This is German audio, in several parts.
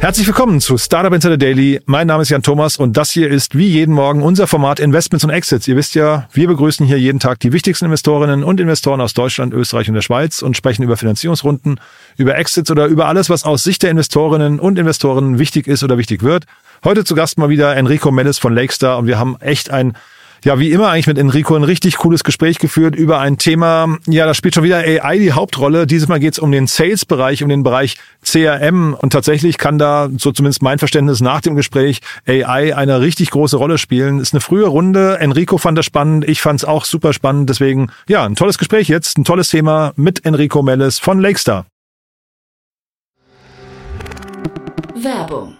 Herzlich willkommen zu Startup Insider Daily. Mein Name ist Jan Thomas und das hier ist wie jeden Morgen unser Format Investments und Exits. Ihr wisst ja, wir begrüßen hier jeden Tag die wichtigsten Investorinnen und Investoren aus Deutschland, Österreich und der Schweiz und sprechen über Finanzierungsrunden, über Exits oder über alles, was aus Sicht der Investorinnen und Investoren wichtig ist oder wichtig wird. Heute zu Gast mal wieder Enrico Mellis von Lakestar und wir haben echt ein ja, wie immer eigentlich mit Enrico ein richtig cooles Gespräch geführt über ein Thema, ja, da spielt schon wieder AI die Hauptrolle. Dieses Mal geht es um den Sales-Bereich, um den Bereich CRM und tatsächlich kann da, so zumindest mein Verständnis nach dem Gespräch, AI eine richtig große Rolle spielen. Ist eine frühe Runde. Enrico fand das spannend, ich fand es auch super spannend. Deswegen, ja, ein tolles Gespräch jetzt, ein tolles Thema mit Enrico Mellis von Lakestar. Werbung.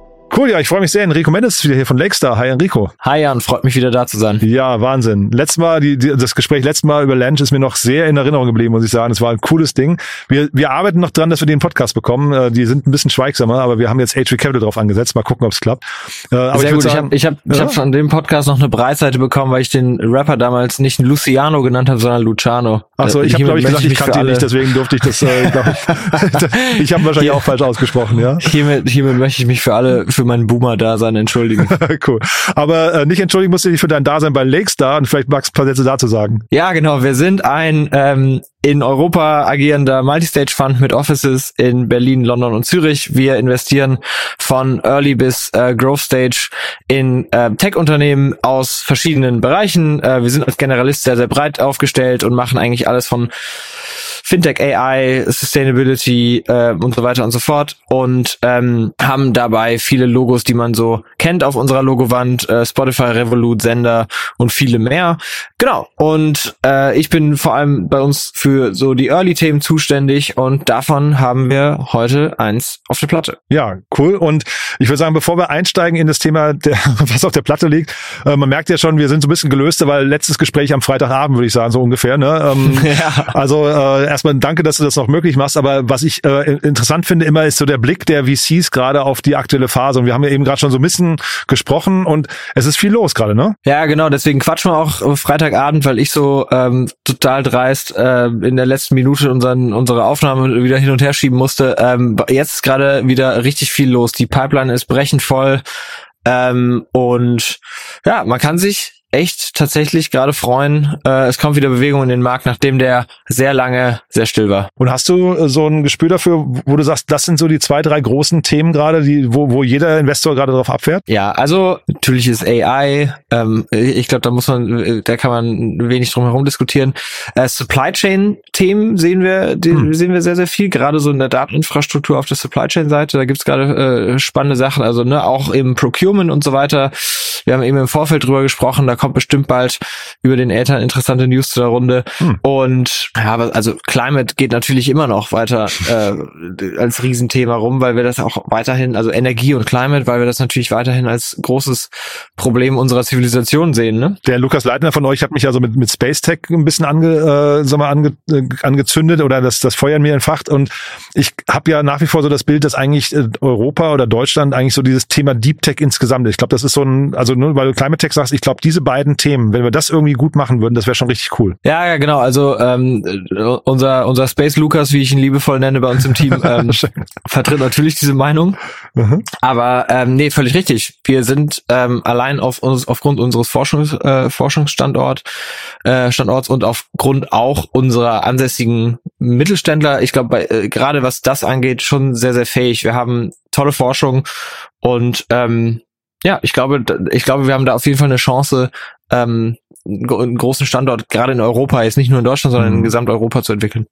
Cool, ja, ich freue mich sehr. Enrico Mendes ist wieder hier von Lakestar. Hi Enrico. Hi Jan, freut mich wieder da zu sein. Ja, Wahnsinn. Letztes Mal, die, die, das Gespräch letztes Mal über Lunch ist mir noch sehr in Erinnerung geblieben, muss ich sagen. Es war ein cooles Ding. Wir, wir arbeiten noch dran, dass wir den Podcast bekommen. Äh, Die sind ein bisschen schweigsamer, aber wir haben jetzt H3 Capital drauf angesetzt. Mal gucken, ob es klappt. Äh, Aber Sehr ich gut, würde ich sagen, habe ich hab, ich ja? hab von dem Podcast noch eine Breitseite bekommen, weil ich den Rapper damals nicht Luciano genannt habe, sondern Luciano. Achso, ich habe glaube ich gesagt, ich kannte ihn nicht, deswegen durfte ich das, äh, ich, ich habe wahrscheinlich auch falsch ausgesprochen, ja. Hiermit, hiermit möchte ich mich für alle, für meinen Boomer-Dasein entschuldigen. cool. Aber äh, nicht entschuldigen musst du dich für dein Dasein bei Lakestar und vielleicht magst du ein paar Sätze dazu sagen. Ja, genau. Wir sind ein ähm, in Europa agierender Multistage-Fund mit Offices in Berlin, London und Zürich. Wir investieren von Early bis äh, Growth Stage in äh, Tech-Unternehmen aus verschiedenen Bereichen. Äh, wir sind als Generalist sehr, sehr breit aufgestellt und machen eigentlich alles von Fintech, AI, Sustainability äh, und so weiter und so fort und ähm, haben dabei viele Logos, die man so kennt auf unserer Logowand, äh, Spotify, Revolut, Sender und viele mehr. Genau. Und äh, ich bin vor allem bei uns für so die Early-Themen zuständig und davon haben wir heute eins auf der Platte. Ja, cool. Und ich würde sagen, bevor wir einsteigen in das Thema, der, was auf der Platte liegt, äh, man merkt ja schon, wir sind so ein bisschen gelöst, weil letztes Gespräch am Freitagabend, würde ich sagen, so ungefähr. Ne? Ähm, Ja. Also äh, erstmal danke, dass du das noch möglich machst. Aber was ich äh, interessant finde immer, ist so der Blick der VCs gerade auf die aktuelle Phase. Und wir haben ja eben gerade schon so ein bisschen gesprochen und es ist viel los gerade, ne? Ja, genau, deswegen quatschen wir auch Freitagabend, weil ich so ähm, total dreist äh, in der letzten Minute unseren, unsere Aufnahme wieder hin und her schieben musste. Ähm, jetzt ist gerade wieder richtig viel los. Die Pipeline ist brechend voll. Ähm, und ja, man kann sich echt tatsächlich gerade freuen. Äh, es kommt wieder Bewegung in den Markt, nachdem der sehr lange sehr still war. Und hast du äh, so ein Gespür dafür, wo du sagst, das sind so die zwei, drei großen Themen gerade, die, wo, wo jeder Investor gerade drauf abfährt? Ja, also natürlich ist AI, ähm, ich glaube, da muss man, äh, da kann man wenig drum herum diskutieren. Äh, Supply Chain Themen sehen wir, die, Hm. sehen wir sehr, sehr viel, gerade so in der Dateninfrastruktur auf der Supply Chain Seite. Da gibt's gerade äh, spannende Sachen, also ne, auch im Procurement und so weiter. Wir haben eben im Vorfeld drüber gesprochen, da kommt bestimmt bald über den Äther interessante News zu der Runde. Hm. Und ja, also Climate geht natürlich immer noch weiter äh, als Riesenthema rum, weil wir das auch weiterhin, also Energie und Climate, weil wir das natürlich weiterhin als großes Problem unserer Zivilisation sehen. Ne? Der Lukas Leitner von euch hat mich also mit, mit Space Tech ein bisschen ange, äh, sag mal, ange, äh, angezündet oder das, das Feuer in mir entfacht. Und ich habe ja nach wie vor so das Bild, dass eigentlich äh, Europa oder Deutschland eigentlich so dieses Thema Deep Tech insgesamt ist. Ich glaube, das ist so ein, also Also nur weil du Climate Tech sagst, ich glaube, diese beiden Themen, wenn wir das irgendwie gut machen würden, das wäre schon richtig cool. Ja, ja, genau. Also ähm, unser unser Space Lucas, wie ich ihn liebevoll nenne bei uns im Team, ähm, vertritt natürlich diese Meinung. Mhm. Aber ähm, nee, völlig richtig. Wir sind ähm, allein auf uns aufgrund unseres Forschungs, äh, Forschungsstandort äh, Standorts und aufgrund auch unserer ansässigen Mittelständler, ich glaube, äh, gerade was das angeht, schon sehr sehr fähig. Wir haben tolle Forschung und ähm, ja, ich glaube, ich glaube, wir haben da auf jeden Fall eine Chance, ähm, einen großen Standort gerade in Europa, jetzt nicht nur in Deutschland, sondern mhm. in Gesamteuropa zu entwickeln.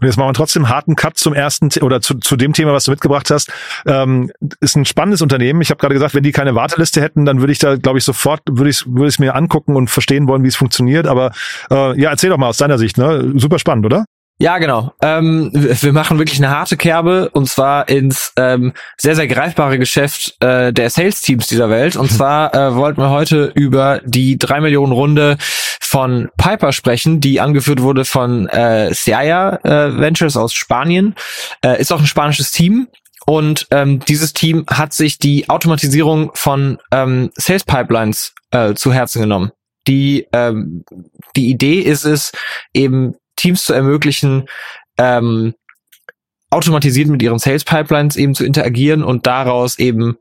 Und jetzt machen wir trotzdem harten Cut zum ersten oder zu, zu dem Thema, was du mitgebracht hast. Ähm, ist ein spannendes Unternehmen. Ich habe gerade gesagt, wenn die keine Warteliste hätten, dann würde ich da, glaube ich, sofort würde ich würde ich mir angucken und verstehen wollen, wie es funktioniert. Aber äh, ja, erzähl doch mal aus deiner Sicht. Ne? Super spannend, oder? Ja, genau. Ähm, wir machen wirklich eine harte Kerbe und zwar ins ähm, sehr, sehr greifbare Geschäft äh, der Sales-Teams dieser Welt. Und zwar äh, wollten wir heute über die drei Millionen Runde von Piper sprechen, die angeführt wurde von äh, Seaya äh, Ventures aus Spanien. Äh, ist auch ein spanisches Team. Und ähm, dieses Team hat sich die Automatisierung von ähm, Sales Pipelines äh, zu Herzen genommen. Die, ähm, die Idee ist es, eben Teams zu ermöglichen, ähm, automatisiert mit ihren Sales Pipelines eben zu interagieren und daraus eben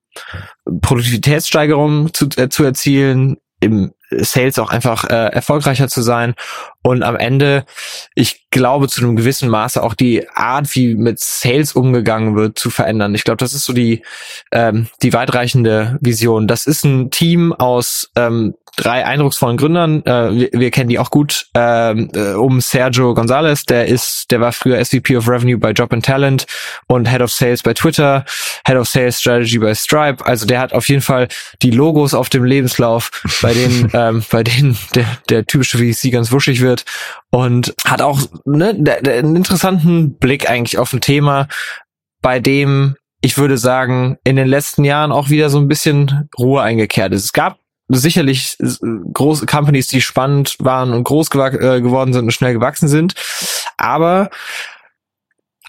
Produktivitätssteigerungen zu, äh, zu erzielen, im Sales auch einfach äh, erfolgreicher zu sein und am Ende, ich glaube, zu einem gewissen Maße auch die Art, wie mit Sales umgegangen wird, zu verändern. Ich glaube, das ist so die, ähm, die weitreichende Vision. Das ist ein Team aus ähm, drei eindrucksvollen Gründern. Äh, wir, wir, kennen die auch gut. Ähm, äh, um Sergio Gonzalez, der ist, der war früher SVP of Revenue bei Job and Talent und Head of Sales bei Twitter, Head of Sales Strategy bei Stripe. Also der hat auf jeden Fall die Logos auf dem Lebenslauf, bei denen, ähm, bei denen der, der typische VC ganz wuschig wird und hat auch ne, der, der, einen interessanten Blick eigentlich auf ein Thema, bei dem ich würde sagen, in den letzten Jahren auch wieder so ein bisschen Ruhe eingekehrt ist. Es gab sicherlich große Companies, die spannend waren und groß äh, geworden sind und schnell gewachsen sind. Aber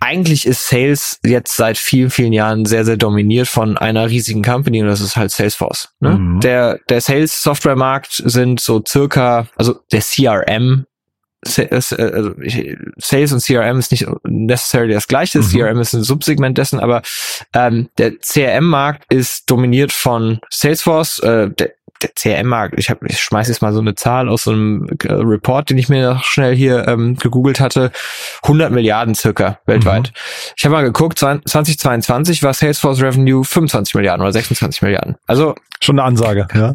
eigentlich ist Sales jetzt seit vielen, vielen Jahren sehr, sehr dominiert von einer riesigen Company und das ist halt Salesforce. Ne? Mhm. Der, der Sales-Software-Markt sind so circa, also der CRM äh, also Sales und CRM ist nicht necessarily das gleiche. Mhm. CRM ist ein Subsegment dessen, aber ähm, der CRM-Markt ist dominiert von Salesforce. Äh, der, der CRM-Markt, ich, hab, ich schmeiß jetzt mal so eine Zahl aus so einem äh, Report, den ich mir noch schnell hier ähm, gegoogelt hatte, 100 Milliarden circa weltweit. Mhm. Ich habe mal geguckt, 2022 war Salesforce Revenue 25 Milliarden oder 26 Milliarden. Also schon eine Ansage, ja.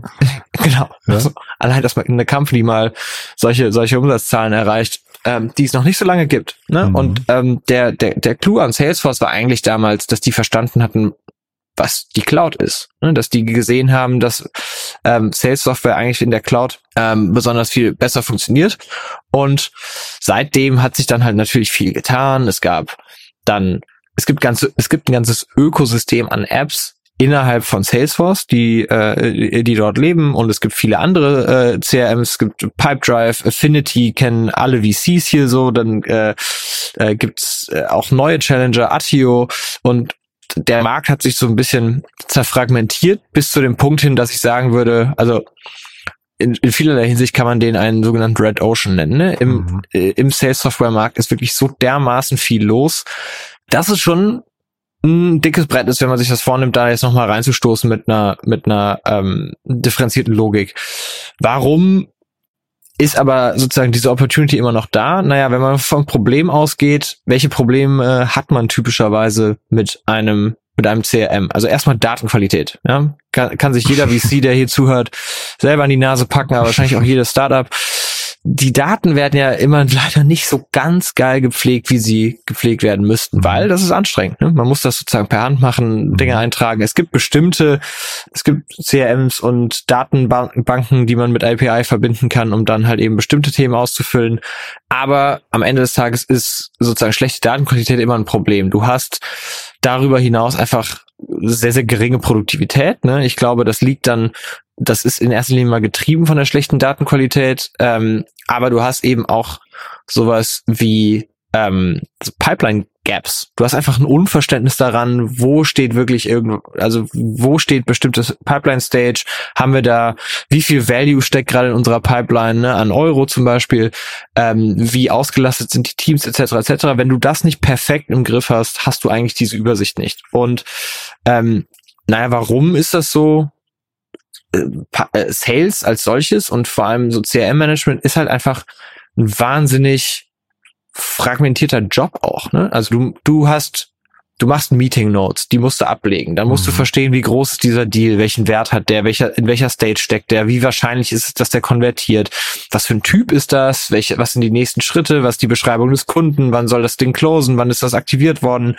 genau. Ja. Also, allein, dass man in der Company mal solche solche Umsatzzahlen erreicht, ähm, die es noch nicht so lange gibt. Ne? Mhm. Und ähm, der der der Clou an Salesforce war eigentlich damals, dass die verstanden hatten, was die Cloud ist. Ne? Dass die gesehen haben, dass ähm, Sales Software eigentlich in der Cloud ähm, besonders viel besser funktioniert. Und seitdem hat sich dann halt natürlich viel getan. Es gab dann, es gibt ganze, es gibt ein ganzes Ökosystem an Apps, innerhalb von Salesforce, die äh, die dort leben und es gibt viele andere äh, CRMs, es gibt Pipedrive, Affinity, kennen alle VCs hier so, dann äh, äh, gibt's äh, auch neue Challenger, Attio und der Markt hat sich so ein bisschen zerfragmentiert bis zu dem Punkt hin, dass ich sagen würde, also in, in vielerlei Hinsicht kann man den einen sogenannten Red Ocean nennen. Ne? Im, mhm. äh, im Sales Software Markt ist wirklich so dermaßen viel los. Das ist schon ein dickes Brett ist, wenn man sich das vornimmt, da jetzt nochmal reinzustoßen mit einer, mit einer ähm, differenzierten Logik. Warum ist aber sozusagen diese Opportunity immer noch da? Naja, wenn man vom Problem ausgeht, welche Probleme hat man typischerweise mit einem mit einem CRM. Also erstmal Datenqualität. Ja? Kann, kann sich jeder VC, der hier zuhört, selber an die Nase packen, aber wahrscheinlich auch jedes Startup die Daten werden ja immer leider nicht so ganz geil gepflegt, wie sie gepflegt werden müssten, mhm. weil das ist anstrengend. Ne? Man muss das sozusagen per Hand machen, Dinge mhm. eintragen. Es gibt bestimmte, es gibt CRMs und Datenbanken, die man mit API verbinden kann, um dann halt eben bestimmte Themen auszufüllen. Aber am Ende des Tages ist sozusagen schlechte Datenqualität immer ein Problem. Du hast darüber hinaus einfach sehr, sehr geringe Produktivität. Ne? Ich glaube, das liegt dann das ist in erster Linie mal getrieben von der schlechten Datenqualität, ähm, aber du hast eben auch sowas wie ähm, Pipeline Gaps. Du hast einfach ein Unverständnis daran, wo steht wirklich irgendwo, also wo steht bestimmtes Pipeline Stage, haben wir da, wie viel Value steckt gerade in unserer Pipeline, ne, an Euro zum Beispiel, ähm, wie ausgelastet sind die Teams etc. etc. Wenn du das nicht perfekt im Griff hast, hast du eigentlich diese Übersicht nicht. Und ähm, naja, warum ist das so? Äh, äh, Sales als solches und vor allem so CRM-Management ist halt einfach ein wahnsinnig fragmentierter Job auch. Ne? Also du, du hast, du machst Meeting Notes, die musst du ablegen. Dann musst mhm. du verstehen, wie groß ist dieser Deal, welchen Wert hat der, welcher, in welcher Stage steckt der, wie wahrscheinlich ist es, dass der konvertiert, was für ein Typ ist das, welche, was sind die nächsten Schritte, was ist die Beschreibung des Kunden, wann soll das Ding closen, wann ist das aktiviert worden.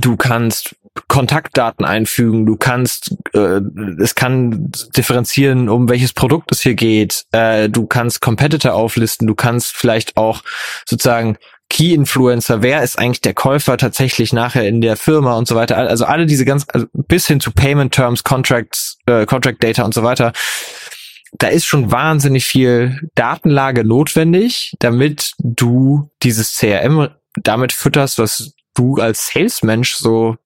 Du kannst Kontaktdaten einfügen, du kannst, äh, es kann differenzieren, um welches Produkt es hier geht, äh, du kannst Competitor auflisten, du kannst vielleicht auch sozusagen Key Influencer, wer ist eigentlich der Käufer tatsächlich nachher in der Firma und so weiter. Also alle diese ganz, also bis hin zu Payment Terms, Contracts, äh, Contract Data und so weiter. Da ist schon wahnsinnig viel Datenlage notwendig, damit du dieses CRM damit fütterst, was du als Salesmensch so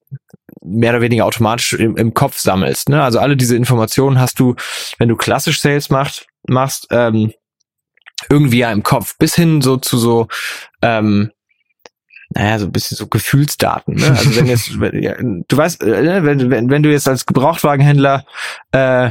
mehr oder weniger automatisch im, im Kopf sammelst. Ne? Also alle diese Informationen hast du, wenn du klassisch Sales macht, machst, ähm, irgendwie ja im Kopf, bis hin so zu so, ähm, naja, so ein bisschen so Gefühlsdaten. Ne? Also wenn jetzt, ja, du weißt, äh, wenn, wenn, wenn du jetzt als Gebrauchtwagenhändler äh,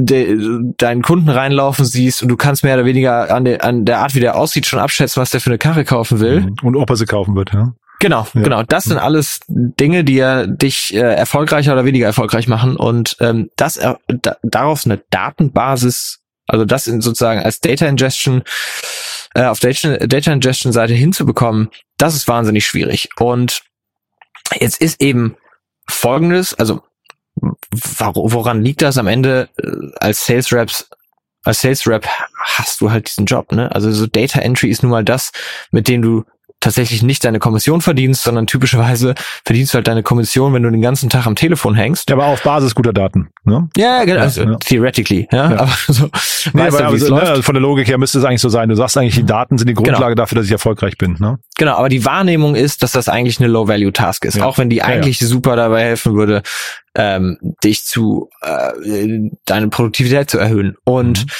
de, deinen Kunden reinlaufen siehst und du kannst mehr oder weniger an, de, an der Art, wie der aussieht, schon abschätzen, was der für eine Karre kaufen will. Und ob er sie kaufen wird, ja. Genau, ja. genau. Das sind alles Dinge, die ja dich äh, erfolgreicher oder weniger erfolgreich machen und ähm, das äh, da, daraus eine Datenbasis, also das in sozusagen als Data Ingestion äh, auf Data, Data Ingestion Seite hinzubekommen, das ist wahnsinnig schwierig. Und jetzt ist eben Folgendes, also woran liegt das am Ende äh, als Sales Reps als Sales Rep hast du halt diesen Job, ne? Also so Data Entry ist nun mal das, mit dem du tatsächlich nicht deine Kommission verdienst, sondern typischerweise verdienst du halt deine Kommission, wenn du den ganzen Tag am Telefon hängst. Ja, aber auf Basis guter Daten. Ne? Ja, genau. Also, ja. theoretically, ja. ja. Aber so, nee, aber, aber so, ne, von der Logik her müsste es eigentlich so sein. Du sagst eigentlich, die Daten sind die genau. Grundlage genau. dafür, dass ich erfolgreich bin. Ne? Genau, aber die Wahrnehmung ist, dass das eigentlich eine Low-Value-Task ist. Ja. Auch wenn die eigentlich super dabei helfen würde, ähm, dich zu äh, deine Produktivität zu erhöhen. Und mhm.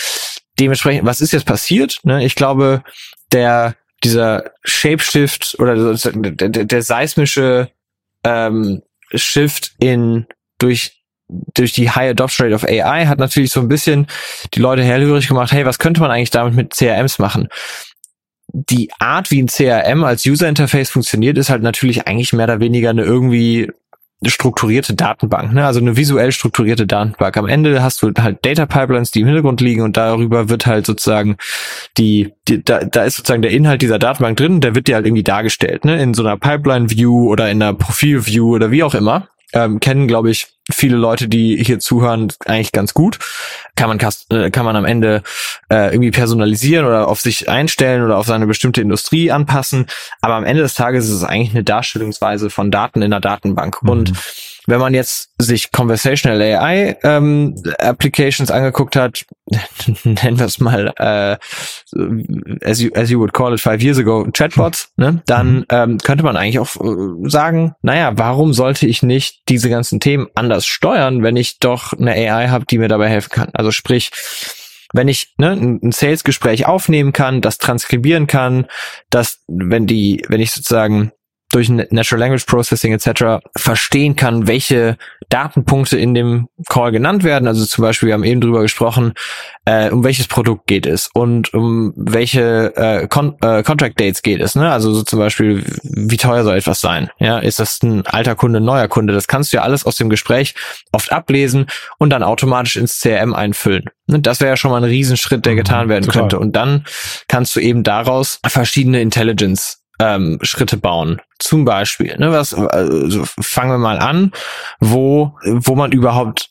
dementsprechend, was ist jetzt passiert? Ne? Ich glaube, der dieser Shapeshift oder der, der, seismische ähm, Shift in durch durch die High Adoption Rate of AI hat natürlich so ein bisschen die Leute hellhörig gemacht, hey, was könnte man eigentlich damit mit CRMs machen? Die Art, wie ein CRM als User Interface funktioniert, ist halt natürlich eigentlich mehr oder weniger eine irgendwie strukturierte Datenbank, ne? also eine visuell strukturierte Datenbank. Am Ende hast du halt Data Pipelines, die im Hintergrund liegen und darüber wird halt sozusagen die, die da, da ist sozusagen der Inhalt dieser Datenbank drin, der wird dir halt irgendwie dargestellt, ne? in so einer Pipeline View oder in einer Profil View oder wie auch immer ähm, kennen, glaube ich, viele Leute, die hier zuhören, eigentlich ganz gut. Kann man, äh, kann man am Ende äh, irgendwie personalisieren oder auf sich einstellen oder auf seine bestimmte Industrie anpassen. Aber am Ende des Tages ist es eigentlich eine Darstellungsweise von Daten in der Datenbank. Mhm. Und wenn man jetzt sich Conversational AI ähm, Applications angeguckt hat, nennen wir es mal, äh, as, you, as you would call it five years ago, Chatbots, ne, dann mhm. ähm, könnte man eigentlich auch äh, sagen, naja, warum sollte ich nicht diese ganzen Themen anders steuern, wenn ich doch eine AI habe, die mir dabei helfen kann? Also sprich, wenn ich ne, ein Sales-Gespräch aufnehmen kann, das transkribieren kann, dass wenn die, wenn ich sozusagen durch Natural Language Processing etc. verstehen kann, welche Datenpunkte in dem Call genannt werden. Also zum Beispiel, wir haben eben drüber gesprochen, äh, um welches Produkt geht es und um welche äh, Con äh, Contract Dates geht es. Ne? Also so zum Beispiel, wie teuer soll etwas sein? Ja, ist das ein alter Kunde, ein neuer Kunde? Das kannst du ja alles aus dem Gespräch oft ablesen und dann automatisch ins CRM einfüllen. Ne? Das wäre ja schon mal ein Riesenschritt, der mhm, getan werden Total. könnte. Und dann kannst du eben daraus verschiedene Intelligence ähm, Schritte bauen. Zum Beispiel, ne, was, also fangen wir mal an, wo, wo man überhaupt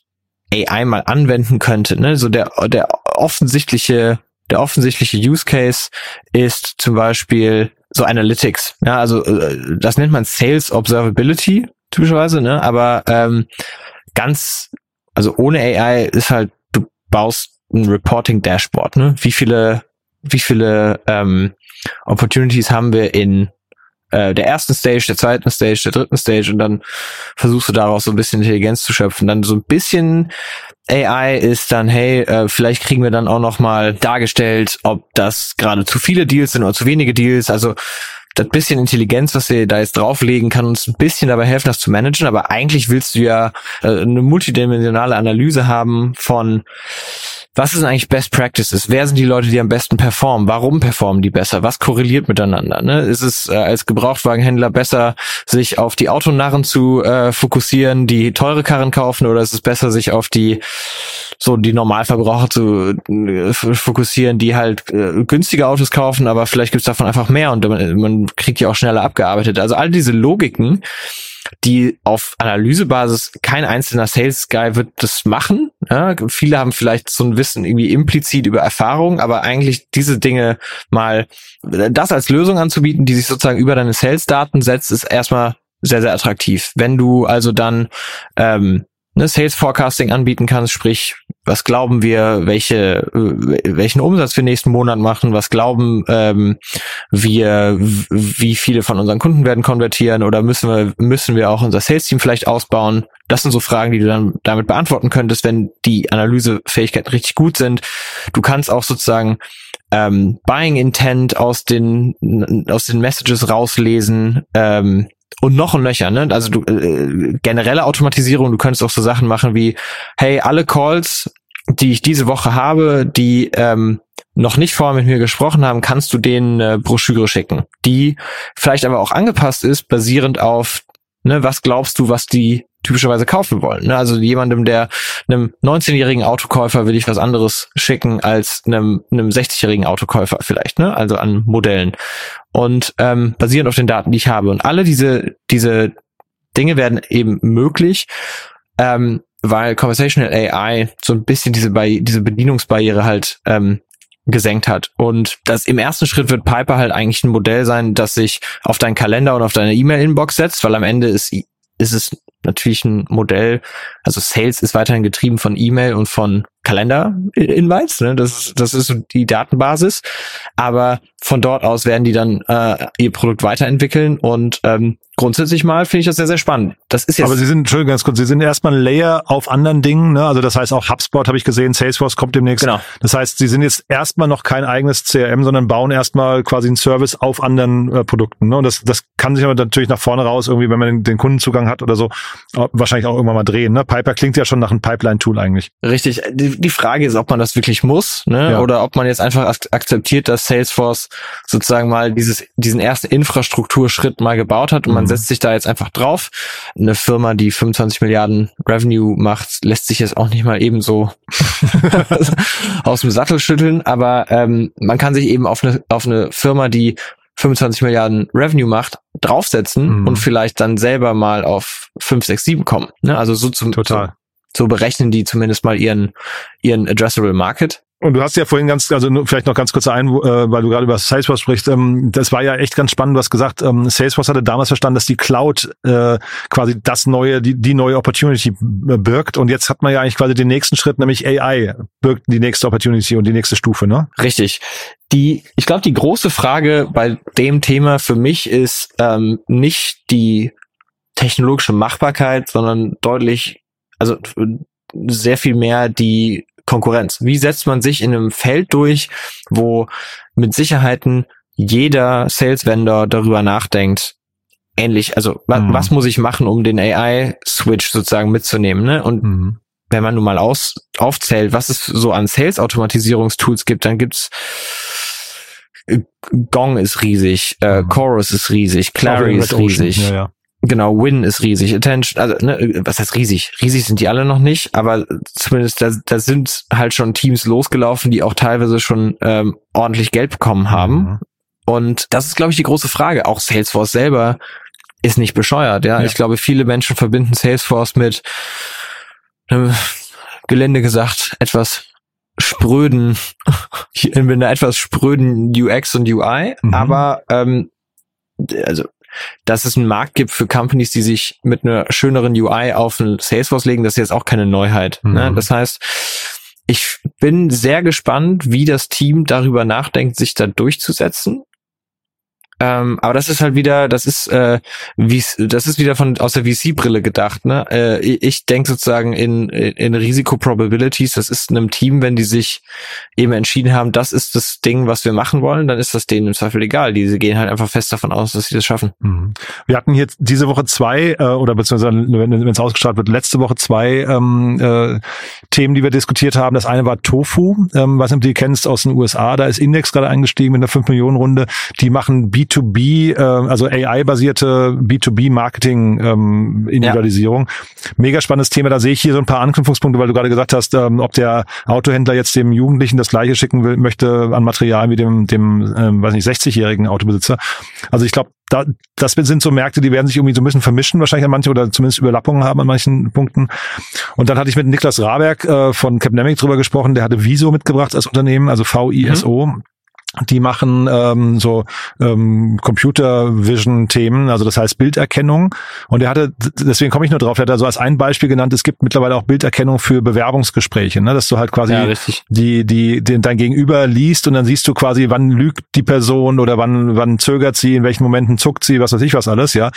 AI mal anwenden könnte. Ne? So der, der offensichtliche, der offensichtliche Use Case ist zum Beispiel so Analytics. Ja, also äh, das nennt man Sales Observability typischerweise, ne? Aber ähm, ganz, also ohne AI ist halt, du baust ein Reporting Dashboard, ne? Wie viele, wie viele ähm, Opportunities haben wir in äh, der ersten Stage, der zweiten Stage, der dritten Stage und dann versuchst du daraus so ein bisschen Intelligenz zu schöpfen. Dann so ein bisschen AI ist dann, hey, äh, vielleicht kriegen wir dann auch noch mal dargestellt, ob das gerade zu viele Deals sind oder zu wenige Deals. Also das bisschen Intelligenz, was wir da jetzt drauflegen, kann uns ein bisschen dabei helfen, das zu managen. Aber eigentlich willst du ja äh, eine multidimensionale Analyse haben von was ist eigentlich Best Practices? Wer sind die Leute, die am besten performen? Warum performen die besser? Was korreliert miteinander? Ne? Ist es äh, als Gebrauchtwagenhändler besser, sich auf die Autonarren zu äh, fokussieren, die teure Karren kaufen, oder ist es besser, sich auf die so die Normalverbraucher zu äh, fokussieren, die halt äh, günstige Autos kaufen, aber vielleicht gibt's davon einfach mehr und man, man kriegt ja auch schneller abgearbeitet. Also all diese Logiken, die auf Analysebasis kein einzelner Sales Guy wird das machen. Ja, viele haben vielleicht so ein Wissen irgendwie implizit über Erfahrung, aber eigentlich diese Dinge mal das als Lösung anzubieten, die sich sozusagen über deine Sales-Daten setzt, ist erstmal sehr, sehr attraktiv. Wenn du also dann ähm, ne, Sales Forecasting anbieten kannst, sprich, was glauben wir, welche, äh, welchen Umsatz wir nächsten Monat machen, was glauben ähm, wir, wie viele von unseren Kunden werden konvertieren oder müssen wir, müssen wir auch unser Sales-Team vielleicht ausbauen? Das sind so Fragen, die du dann damit beantworten könntest, wenn die Analysefähigkeiten richtig gut sind. Du kannst auch sozusagen ähm, Buying Intent aus den aus den Messages rauslesen. Ähm, und noch ein Löcher, ne? Also du äh, generelle Automatisierung, du könntest auch so Sachen machen wie, hey, alle Calls, die ich diese Woche habe, die ähm, noch nicht vorher mit mir gesprochen haben, kannst du denen eine Broschüre schicken, die vielleicht aber auch angepasst ist, basierend auf, ne, was glaubst du, was die typischerweise kaufen wollen. Ne? Also jemandem, der einem 19-jährigen Autokäufer will ich was anderes schicken als einem, einem 60-jährigen Autokäufer vielleicht, ne? Also an Modellen. Und ähm, basierend auf den Daten, die ich habe. Und alle diese, diese Dinge werden eben möglich, ähm, weil Conversational AI so ein bisschen diese, diese Bedienungsbarriere halt ähm, gesenkt hat. Und das im ersten Schritt wird Piper halt eigentlich ein Modell sein, das sich auf deinen Kalender und auf deine E-Mail-Inbox setzt, weil am Ende ist, ist es natürlich ein Modell, also Sales ist weiterhin getrieben von E-Mail und von Kalender-Invites, ne? das, das ist die Datenbasis, aber von dort aus werden die dann äh, ihr Produkt weiterentwickeln und ähm, grundsätzlich mal finde ich das sehr, sehr spannend. Das ist jetzt Aber Sie sind, Entschuldigung, ganz kurz, Sie sind erstmal ein Layer auf anderen Dingen, ne? also das heißt auch HubSpot habe ich gesehen, Salesforce kommt demnächst. Genau. Das heißt, Sie sind jetzt erstmal noch kein eigenes CRM, sondern bauen erstmal quasi einen Service auf anderen äh, Produkten. Ne? Und das, das kann sich aber natürlich nach vorne raus, irgendwie, wenn man den, den Kundenzugang hat oder so, wahrscheinlich auch irgendwann mal drehen. Ne? Piper klingt ja schon nach einem Pipeline-Tool eigentlich. Richtig. Die, die Frage ist, ob man das wirklich muss, ne? Ja. oder ob man jetzt einfach akzeptiert, dass Salesforce sozusagen mal dieses, diesen ersten Infrastrukturschritt mal gebaut hat und mhm. man setzt sich da jetzt einfach drauf. Eine Firma, die 25 Milliarden Revenue macht, lässt sich jetzt auch nicht mal eben so aus dem Sattel schütteln, aber ähm, man kann sich eben auf eine, auf eine Firma, die 25 Milliarden Revenue macht, draufsetzen mhm. und vielleicht dann selber mal auf 5, 6, 7 kommen. Ne? Also so zum Total. So, so berechnen die zumindest mal ihren, ihren Addressable Market. Und du hast ja vorhin ganz, also vielleicht noch ganz kurz ein, äh, weil du gerade über Salesforce sprichst. Ähm, das war ja echt ganz spannend. Hast gesagt, ähm, Salesforce hatte damals verstanden, dass die Cloud äh, quasi das neue, die, die neue Opportunity birgt. Und jetzt hat man ja eigentlich quasi den nächsten Schritt, nämlich AI birgt die nächste Opportunity und die nächste Stufe, ne? Richtig. Die, ich glaube, die große Frage bei dem Thema für mich ist ähm, nicht die technologische Machbarkeit, sondern deutlich, also sehr viel mehr die Konkurrenz. Wie setzt man sich in einem Feld durch, wo mit Sicherheiten jeder Sales-Vendor darüber nachdenkt, ähnlich, also wa mhm. was muss ich machen, um den AI-Switch sozusagen mitzunehmen, ne? Und mhm. wenn man nun mal aus, aufzählt, was es so an Sales-Automatisierungstools gibt, dann gibt's äh, Gong ist riesig, äh, mhm. Chorus ist riesig, Clary ist riesig. Ja, ja. Genau, Win ist riesig. Attention, also ne, was heißt riesig? Riesig sind die alle noch nicht, aber zumindest da, da sind halt schon Teams losgelaufen, die auch teilweise schon ähm, ordentlich Geld bekommen haben. Mhm. Und das ist, glaube ich, die große Frage. Auch Salesforce selber ist nicht bescheuert. Ja, ja. ich glaube, viele Menschen verbinden Salesforce mit ähm, Gelände gesagt etwas spröden, mit einer etwas spröden UX und UI. Mhm. Aber ähm, also dass es einen Markt gibt für Companies, die sich mit einer schöneren UI auf ein Salesforce legen, das ist jetzt auch keine Neuheit. Ne? Mhm. Ne? Das heißt, ich bin sehr gespannt, wie das Team darüber nachdenkt, sich da durchzusetzen. Ähm, aber das ist halt wieder, das ist, äh, wie das ist wieder von aus der VC-Brille gedacht. Ne? Äh, ich denke sozusagen in, in Risiko-Probabilities. Das ist einem Team, wenn die sich eben entschieden haben, das ist das Ding, was wir machen wollen, dann ist das denen im Zweifel egal. Die gehen halt einfach fest davon aus, dass sie das schaffen. Mhm. Wir hatten jetzt diese Woche zwei äh, oder beziehungsweise wenn es ausgestrahlt wird, letzte Woche zwei ähm, äh, Themen, die wir diskutiert haben. Das eine war Tofu, ähm, was du kennst aus den USA. Da ist Index gerade eingestiegen mit einer 5 Millionen Runde. Die machen B2B, äh, also AI-basierte B2B-Marketing-Individualisierung. Ähm, ja. Mega spannendes Thema. Da sehe ich hier so ein paar Anknüpfungspunkte, weil du gerade gesagt hast, ähm, ob der Autohändler jetzt dem Jugendlichen das gleiche schicken will, möchte an Material wie dem, dem ähm, weiß nicht, 60-jährigen Autobesitzer. Also ich glaube, da, das sind so Märkte, die werden sich irgendwie so ein bisschen vermischen, wahrscheinlich an manche oder zumindest Überlappungen haben an manchen Punkten. Und dann hatte ich mit Niklas Raberg äh, von Capnemic drüber gesprochen, der hatte Viso mitgebracht als Unternehmen, also VISO. Mhm die machen ähm, so ähm, Computer Vision Themen, also das heißt Bilderkennung. Und er hatte, deswegen komme ich nur drauf, er hat also als ein Beispiel genannt, es gibt mittlerweile auch Bilderkennung für Bewerbungsgespräche, ne? dass du halt quasi ja, die, die, den, dein Gegenüber liest und dann siehst du quasi, wann lügt die Person oder wann, wann zögert sie, in welchen Momenten zuckt sie, was weiß ich was alles, ja.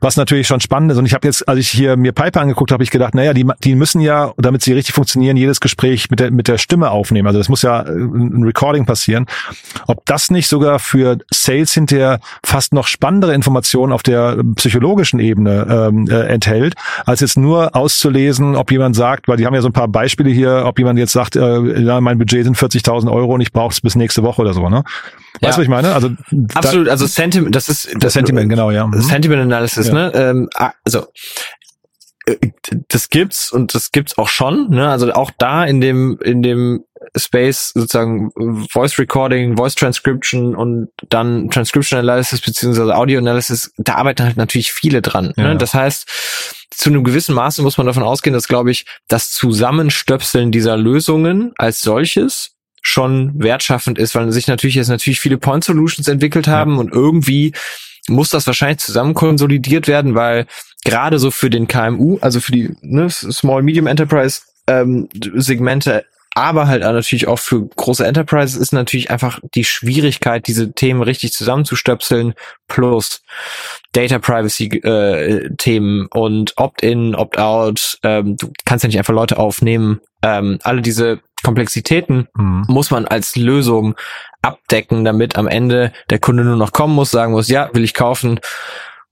Was natürlich schon spannend ist. Und ich habe jetzt, als ich hier mir Piper angeguckt habe, ich gedacht, naja, die, die müssen ja, damit sie richtig funktionieren, jedes Gespräch mit der, mit der Stimme aufnehmen. Also das muss ja äh, ein Recording passieren ob das nicht sogar für Sales hinterher fast noch spannendere Informationen auf der psychologischen Ebene ähm, äh, enthält, als jetzt nur auszulesen, ob jemand sagt, weil die haben ja so ein paar Beispiele hier, ob jemand jetzt sagt, äh, ja, mein Budget sind 40.000 Euro und ich brauche es bis nächste Woche oder so, ne? Weißt du, ja. was ich meine? Also absolut, also Sentiment, das ist das Sentiment, genau, ja. Mhm. Sentiment Analysis, ja. ne? Ähm, also äh, das gibt's und das gibt's auch schon, ne? Also auch da in dem in dem Space sozusagen Voice Recording, Voice Transcription und dann Transcription Analysis beziehungsweise Audio Analysis, da arbeiten halt natürlich viele dran. Ne? Ja. Ne? Das heißt, zu einem gewissen Maße muss man davon ausgehen, dass, glaube ich, das Zusammenstöpseln dieser Lösungen als solches schon wertschaffend ist, weil sich natürlich jetzt natürlich viele Point Solutions entwickelt haben ja. und irgendwie muss das wahrscheinlich zusammen konsolidiert werden, weil gerade so für den KMU, also für die ne, Small Medium Enterprise ähm, Segmente aber halt natürlich auch für große Enterprises ist natürlich einfach die Schwierigkeit, diese Themen richtig zusammenzustöpseln, plus Data Privacy äh, Themen und Opt-in, Opt-out. Ähm, du kannst ja nicht einfach Leute aufnehmen. Ähm, alle diese Komplexitäten mhm. muss man als Lösung abdecken, damit am Ende der Kunde nur noch kommen muss, sagen muss, ja, will ich kaufen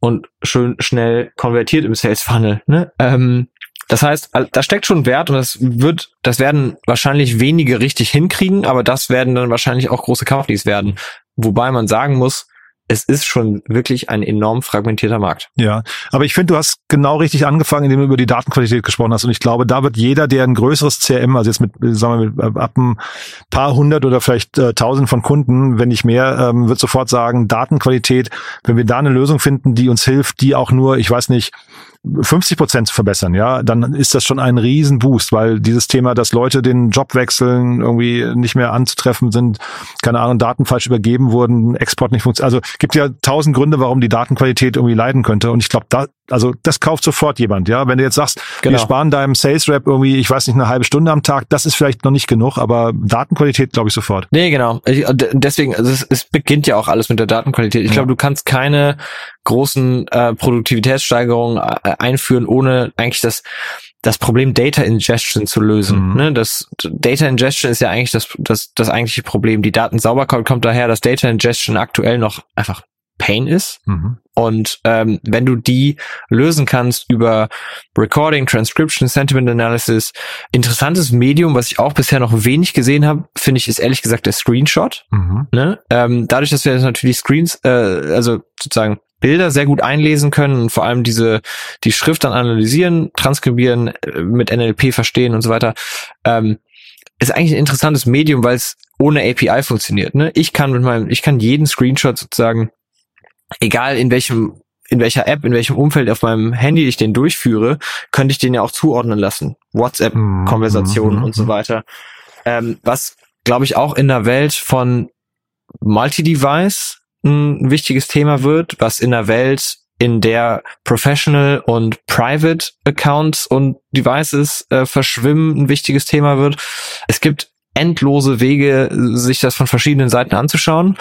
und schön schnell konvertiert im Sales Funnel. Ne? Ähm, das heißt, da steckt schon Wert und das wird, das werden wahrscheinlich wenige richtig hinkriegen, aber das werden dann wahrscheinlich auch große Companies werden. Wobei man sagen muss, es ist schon wirklich ein enorm fragmentierter Markt. Ja, aber ich finde, du hast genau richtig angefangen, indem du über die Datenqualität gesprochen hast. Und ich glaube, da wird jeder, der ein größeres CRM, also jetzt mit, sagen wir, mit, ab ein paar hundert oder vielleicht äh, tausend von Kunden, wenn nicht mehr, ähm, wird sofort sagen, Datenqualität, wenn wir da eine Lösung finden, die uns hilft, die auch nur, ich weiß nicht, 50 Prozent zu verbessern, ja, dann ist das schon ein Riesenboost, weil dieses Thema, dass Leute den Job wechseln, irgendwie nicht mehr anzutreffen sind, keine Ahnung, Daten falsch übergeben wurden, Export nicht funktioniert. Also gibt ja tausend Gründe, warum die Datenqualität irgendwie leiden könnte. Und ich glaube, da, also das kauft sofort jemand, ja. Wenn du jetzt sagst, genau. wir sparen deinem Sales Rep irgendwie, ich weiß nicht, eine halbe Stunde am Tag, das ist vielleicht noch nicht genug, aber Datenqualität glaube ich sofort. Nee, genau. Deswegen, also es, es beginnt ja auch alles mit der Datenqualität. Ich ja. glaube, du kannst keine großen äh, Produktivitätssteigerungen äh, einführen, ohne eigentlich das das Problem Data Ingestion zu lösen. Mhm. Ne? Das Data Ingestion ist ja eigentlich das, das, das eigentliche Problem. Die Datensauberkeit kommt daher, dass Data Ingestion aktuell noch einfach Pain ist. Mhm. Und ähm, wenn du die lösen kannst über Recording, Transcription, Sentiment Analysis, interessantes Medium, was ich auch bisher noch wenig gesehen habe, finde ich, ist ehrlich gesagt der Screenshot. Mhm. Ne? Ähm, dadurch, dass wir jetzt natürlich Screens, äh, also sozusagen Bilder sehr gut einlesen können und vor allem diese die Schrift dann analysieren, transkribieren, äh, mit NLP verstehen und so weiter. Ähm, ist eigentlich ein interessantes Medium, weil es ohne API funktioniert. Ne? Ich kann mit meinem, ich kann jeden Screenshot sozusagen egal in welchem in welcher App, in welchem Umfeld auf meinem Handy ich den durchführe, könnte ich den ja auch zuordnen lassen. WhatsApp-Konversationen mhm. und so mhm. weiter. Ähm, was, glaube ich, auch in der Welt von Multi-Device ein wichtiges Thema wird, was in der Welt, in der Professional und Private Accounts und Devices äh, verschwimmen, ein wichtiges Thema wird. Es gibt endlose Wege, sich das von verschiedenen Seiten anzuschauen.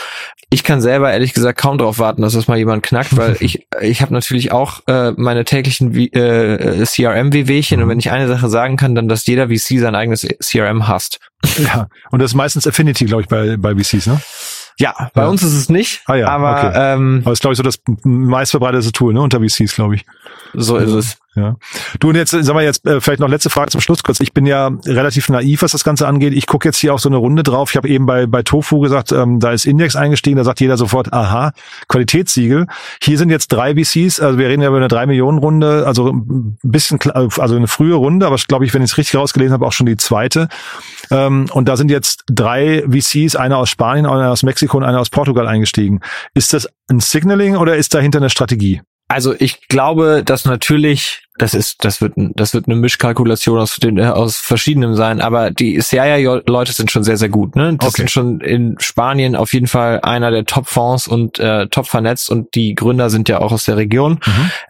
Ich kann selber ehrlich gesagt kaum darauf warten, dass das mal jemand knackt, weil ich ich habe natürlich auch äh, meine täglichen äh, CRM-WWchen und wenn ich eine Sache sagen kann, dann, dass jeder VC sein eigenes CRM hasst. Ja, und das ist meistens Affinity, glaube ich, bei, bei VCs, ne? Ja, bei Ja. uns ist es nicht, Ah ja, aber okay. ähm, Aber ist, glaube ich, so das meistverbreitete Tool, ne, unter VCs, glaube ich. so ist es. Ja. Du und jetzt, sag mal jetzt, äh, vielleicht noch letzte Frage zum Schluss kurz. Ich bin ja relativ naiv, was das Ganze angeht. Ich gucke jetzt hier auf so eine Runde drauf. Ich habe eben bei, bei Tofu gesagt, ähm, da ist Index eingestiegen, da sagt jeder sofort, aha, Qualitätssiegel. Hier sind jetzt drei VCs, also wir reden ja über eine drei Millionen Runde, also ein bisschen, kle- also eine frühe Runde, aber glaube ich, wenn ich es richtig rausgelesen habe, auch schon die zweite. Ähm, und da sind jetzt drei VCs, einer aus Spanien, einer aus Mexiko und einer aus Portugal eingestiegen. Ist das ein Signaling oder ist dahinter eine Strategie? Also ich glaube, dass natürlich, das ist, das wird, das wird eine Mischkalkulation aus, den, äh, aus verschiedenem sein, aber die CIA-Leute sind schon sehr, sehr gut. Ne? Das Okay. sind schon in Spanien auf jeden Fall einer der Top-Fonds und äh, top vernetzt und die Gründer sind ja auch aus der Region.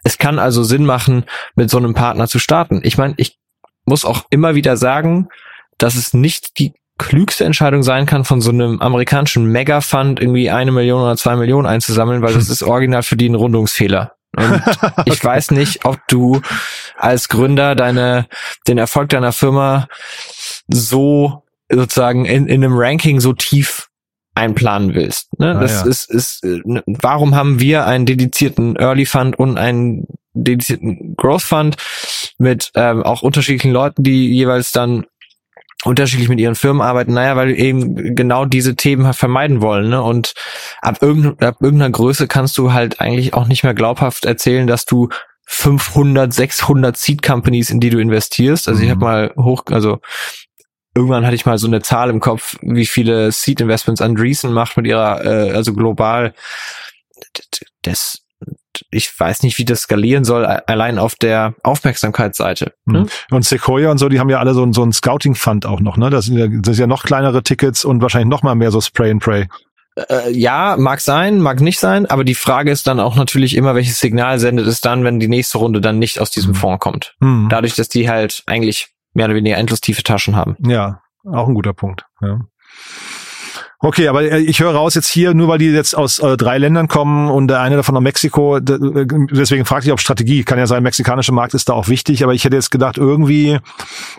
Es kann also Sinn machen, mit so einem Partner zu starten. Ich meine, ich muss auch immer wieder sagen, dass es nicht die klügste Entscheidung sein kann, von so einem amerikanischen Mega-Fund irgendwie eine Million oder zwei Millionen einzusammeln, weil das ist original für die ein Rundungsfehler. Und ich weiß nicht, ob du als Gründer deine, den Erfolg deiner Firma so sozusagen in, in einem Ranking so tief einplanen willst. Ne? Ah, das ja. ist, ist, ne, warum haben wir einen dedizierten Early Fund und einen dedizierten Growth Fund mit ähm, auch unterschiedlichen Leuten, die jeweils dann unterschiedlich mit ihren Firmen arbeiten, naja, weil wir eben genau diese Themen halt vermeiden wollen. Ne? Und ab, irgend, ab irgendeiner Größe kannst du halt eigentlich auch nicht mehr glaubhaft erzählen, dass du 500, 600 Seed Companies, in die du investierst. Also ich Mhm. habe mal hoch, also irgendwann hatte ich mal so eine Zahl im Kopf, wie viele Seed Investments Andreessen macht mit ihrer, äh, also global. Das, ich weiß nicht, wie das skalieren soll, allein auf der Aufmerksamkeitsseite. Ne? Mhm. Und Sequoia und so, die haben ja alle so, so ein Scouting-Fund auch noch, ne? Das sind, ja, das sind ja noch kleinere Tickets und wahrscheinlich noch mal mehr so Spray and Pray. Äh, ja, mag sein, mag nicht sein, aber die Frage ist dann auch natürlich immer, welches Signal sendet es dann, wenn die nächste Runde dann nicht aus diesem Mhm. Fonds kommt. Mhm. Dadurch, dass die halt eigentlich mehr oder weniger endlos tiefe Taschen haben. Ja, auch ein guter Punkt. Ja. Okay, aber äh, ich höre raus jetzt hier, nur weil die jetzt aus äh, drei Ländern kommen und der eine davon aus Mexiko, äh, deswegen fragte ich, ob Strategie, kann ja sein, mexikanischer Markt ist da auch wichtig, aber ich hätte jetzt gedacht, irgendwie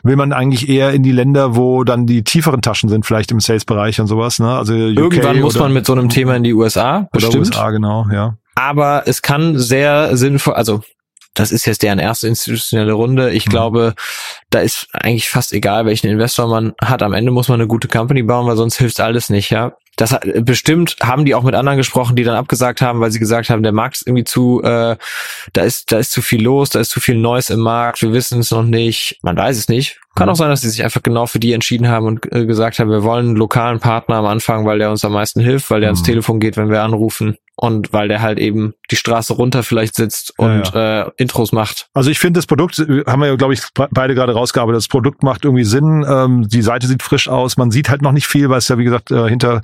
will man eigentlich eher in die Länder, wo dann die tieferen Taschen sind, vielleicht im Sales-Bereich und sowas, ne? Also UK Irgendwann muss oder, man mit so einem Thema in die USA, oder bestimmt. USA, genau, ja. Aber es kann sehr sinnvoll, also das ist jetzt deren erste institutionelle Runde. Ich Mhm. glaube, da ist eigentlich fast egal, welchen Investor man hat. Am Ende muss man eine gute Company bauen, weil sonst hilft alles nicht, ja. Das hat, bestimmt haben die auch mit anderen gesprochen, die dann abgesagt haben, weil sie gesagt haben, der Markt ist irgendwie zu, äh, da ist, da ist zu viel los, da ist zu viel Neues im Markt, wir wissen es noch nicht, man weiß es nicht. Kann auch sein, dass sie sich einfach genau für die entschieden haben und äh, gesagt haben, wir wollen einen lokalen Partner am Anfang, weil der uns am meisten hilft, weil der ans Mhm. Telefon geht, wenn wir anrufen und weil der halt eben die Straße runter vielleicht sitzt Ja, und Äh, Intros macht. Also ich finde das Produkt, äh, haben wir ja, glaube ich, beide gerade rausgearbeitet, das Produkt macht irgendwie Sinn, ähm, die Seite sieht frisch aus, man sieht halt noch nicht viel, weil es ja, wie gesagt, äh, hinter,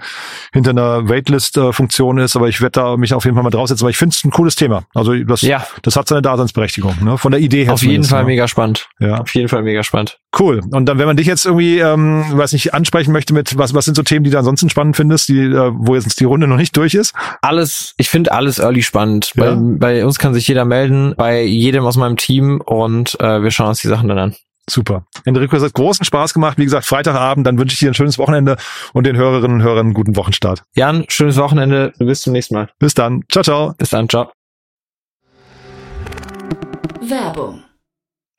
hinter einer Waitlist-Funktion ist, aber ich werde da mich auf jeden Fall mal draufsetzen, weil ich finde es ein cooles Thema. Also das, Ja, das hat seine Daseinsberechtigung, ne? von der Idee her. auf jeden Fall ne? mega spannend. Ja, Auf jeden Fall mega spannend. Cool. Und dann, wenn man dich jetzt irgendwie, ähm, weiß nicht, ansprechen möchte mit, was, was sind so Themen, die du ansonsten spannend findest, die, äh, wo jetzt die Runde noch nicht durch ist? Alles, ich finde alles early spannend. Ja. Bei, bei uns kann sich jeder melden, bei jedem aus meinem Team und äh, wir schauen uns die Sachen dann an. Super. Enrico, es hat großen Spaß gemacht. Wie gesagt, Freitagabend, dann wünsche ich dir ein schönes Wochenende und den Hörerinnen und Hörern einen guten Wochenstart. Jan, schönes Wochenende. Bis zum nächsten Mal. Bis dann. Ciao, ciao. Bis dann. Ciao. Werbung.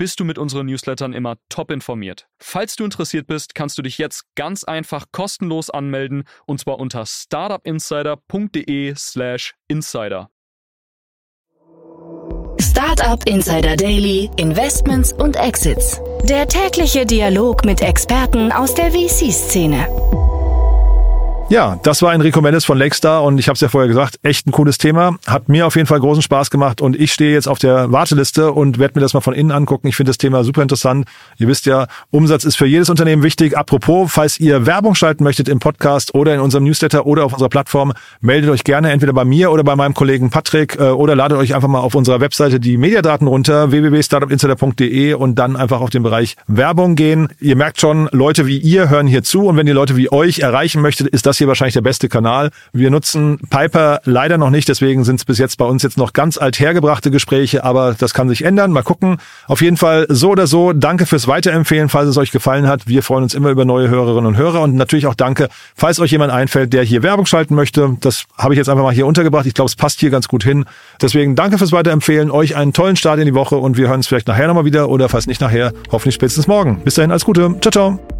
bist du mit unseren Newslettern immer top informiert. Falls du interessiert bist, kannst du dich jetzt ganz einfach kostenlos anmelden und zwar unter startupinsider.de/slash insider. Startup Insider Daily, Investments und Exits. Der tägliche Dialog mit Experten aus der VC-Szene. Ja, das war Enrico Mendes von Lakestar und ich habe es ja vorher gesagt, echt ein cooles Thema. Hat mir auf jeden Fall großen Spaß gemacht und ich stehe jetzt auf der Warteliste und werde mir das mal von innen angucken. Ich finde das Thema super interessant. Ihr wisst ja, Umsatz ist für jedes Unternehmen wichtig. Apropos, falls ihr Werbung schalten möchtet im Podcast oder in unserem Newsletter oder auf unserer Plattform, meldet euch gerne entweder bei mir oder bei meinem Kollegen Patrick äh, oder ladet euch einfach mal auf unserer Webseite die Mediadaten runter, www.startupinsider.de und dann einfach auf den Bereich Werbung gehen. Ihr merkt schon, Leute wie ihr hören hier zu und wenn ihr Leute wie euch erreichen möchtet, ist das hier wahrscheinlich der beste Kanal. Wir nutzen Piper leider noch nicht, deswegen sind es bis jetzt bei uns jetzt noch ganz althergebrachte Gespräche, aber das kann sich ändern. Mal gucken. Auf jeden Fall so oder so, danke fürs Weiterempfehlen, falls es euch gefallen hat. Wir freuen uns immer über neue Hörerinnen und Hörer und natürlich auch danke, falls euch jemand einfällt, der hier Werbung schalten möchte. Das habe ich jetzt einfach mal hier untergebracht. Ich glaube, es passt hier ganz gut hin. Deswegen danke fürs Weiterempfehlen, euch einen tollen Start in die Woche und wir hören uns vielleicht nachher nochmal wieder oder falls nicht nachher, hoffentlich spätestens morgen. Bis dahin, alles Gute. Ciao, ciao.